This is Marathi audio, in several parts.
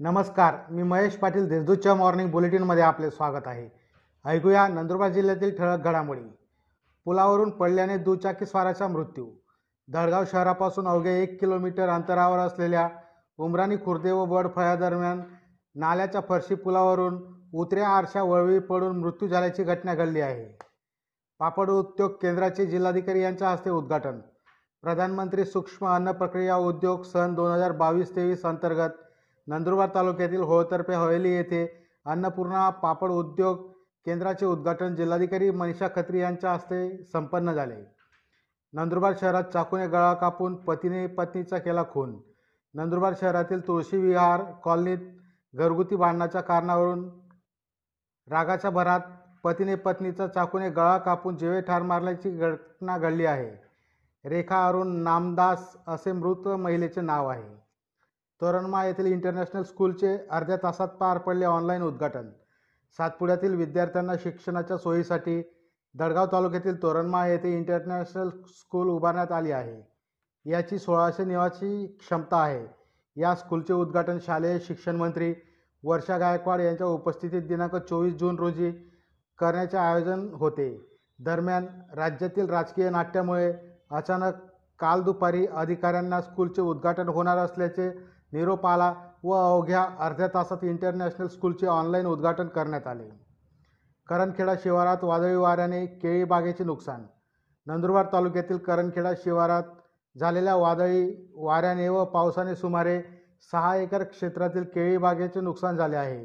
नमस्कार मी महेश पाटील देशदूतच्या मॉर्निंग बुलेटिनमध्ये आपले स्वागत आहे. ऐकूया नंदुरबार जिल्ह्यातील ठळक घडामोडी. पुलावरून पडल्याने दुचाकीस्वाराचा मृत्यू. दळगाव शहरापासून अवघ्या एक किलोमीटर अंतरावर असलेल्या उमराणी खुर्दे व बडफळ्यादरम्यान नाल्याच्या फरशी पुलावरून उतऱ्या आरशा वळवी पडून मृत्यू झाल्याची घटना घडली आहे. पापड उद्योग केंद्राचे जिल्हाधिकारी यांच्या हस्ते उद्घाटन. प्रधानमंत्री सूक्ष्म अन्न प्रक्रिया उद्योग सन दोन हजार बावीस तेवीस अंतर्गत नंदुरबार तालुक्यातील होळतर्फे हवेली येथे अन्नपूर्णा पापड उद्योग केंद्राचे उद्घाटन जिल्हाधिकारी मनीषा खत्री यांच्या हस्ते संपन्न झाले. नंदुरबार शहरात चाकूने गळा कापून पतीने पत्नीचा केला खून. नंदुरबार शहरातील तुळशी विहार कॉलनीत घरगुती भांडणाच्या कारणावरून रागाच्या भरात पतीने पत्नीचा चाकूने गळा कापून जीवे ठार मारल्याची घटना घडली आहे. रेखा अरुण नामदास असे मृत महिलेचे नाव आहे. तोरणमा येथील इंटरनॅशनल स्कूलचे अर्ध्या तासात पार पडले ऑनलाईन उद्घाटन. सातपुड्यातील विद्यार्थ्यांना शिक्षणाच्या सोयीसाठी दडगाव तालुक्यातील तोरणमा येथे इंटरनॅशनल स्कूल उभारण्यात आली आहे. याची सोळाशे निवासी क्षमता आहे. या स्कूलचे उद्घाटन शालेय शिक्षण मंत्री वर्षा गायकवाड यांच्या उपस्थितीत दिनांक चोवीस जून रोजी करण्याचे आयोजन होते. दरम्यान राज्यातील राजकीय नाट्यामुळे अचानक काल दुपारी अधिकाऱ्यांना स्कूलचे उद्घाटन होणार असल्याचे निरोप आला व अवघ्या अर्ध्या तासात इंटरनॅशनल स्कूलचे ऑनलाईन उद्घाटन करण्यात आले. करणखेडा शिवारात वादळी वाऱ्याने केळी बागेचे नुकसान. नंदुरबार तालुक्यातील करणखेडा शिवारात झालेल्या वादळी वाऱ्याने व पावसाने सुमारे सहा एकर क्षेत्रातील केळी बागेचे नुकसान झाले आहे.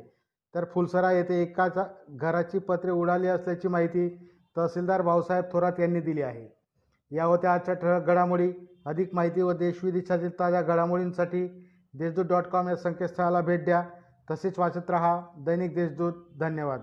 तर फुलसरा येथे एकाच घराची पत्रे उडाली असल्याची माहिती तहसीलदार भाऊसाहेब थोरात यांनी दिली आहे. या होत्या आजच्या ठळक घडामोडी. अधिक माहिती व देशविदेशातील ताज्या घडामोडींसाठी देशदूत डॉट कॉम या संकेतस्थळाला भेट द्या. तसेच वाचत रहा. दैनिक देशदूत. धन्यवाद.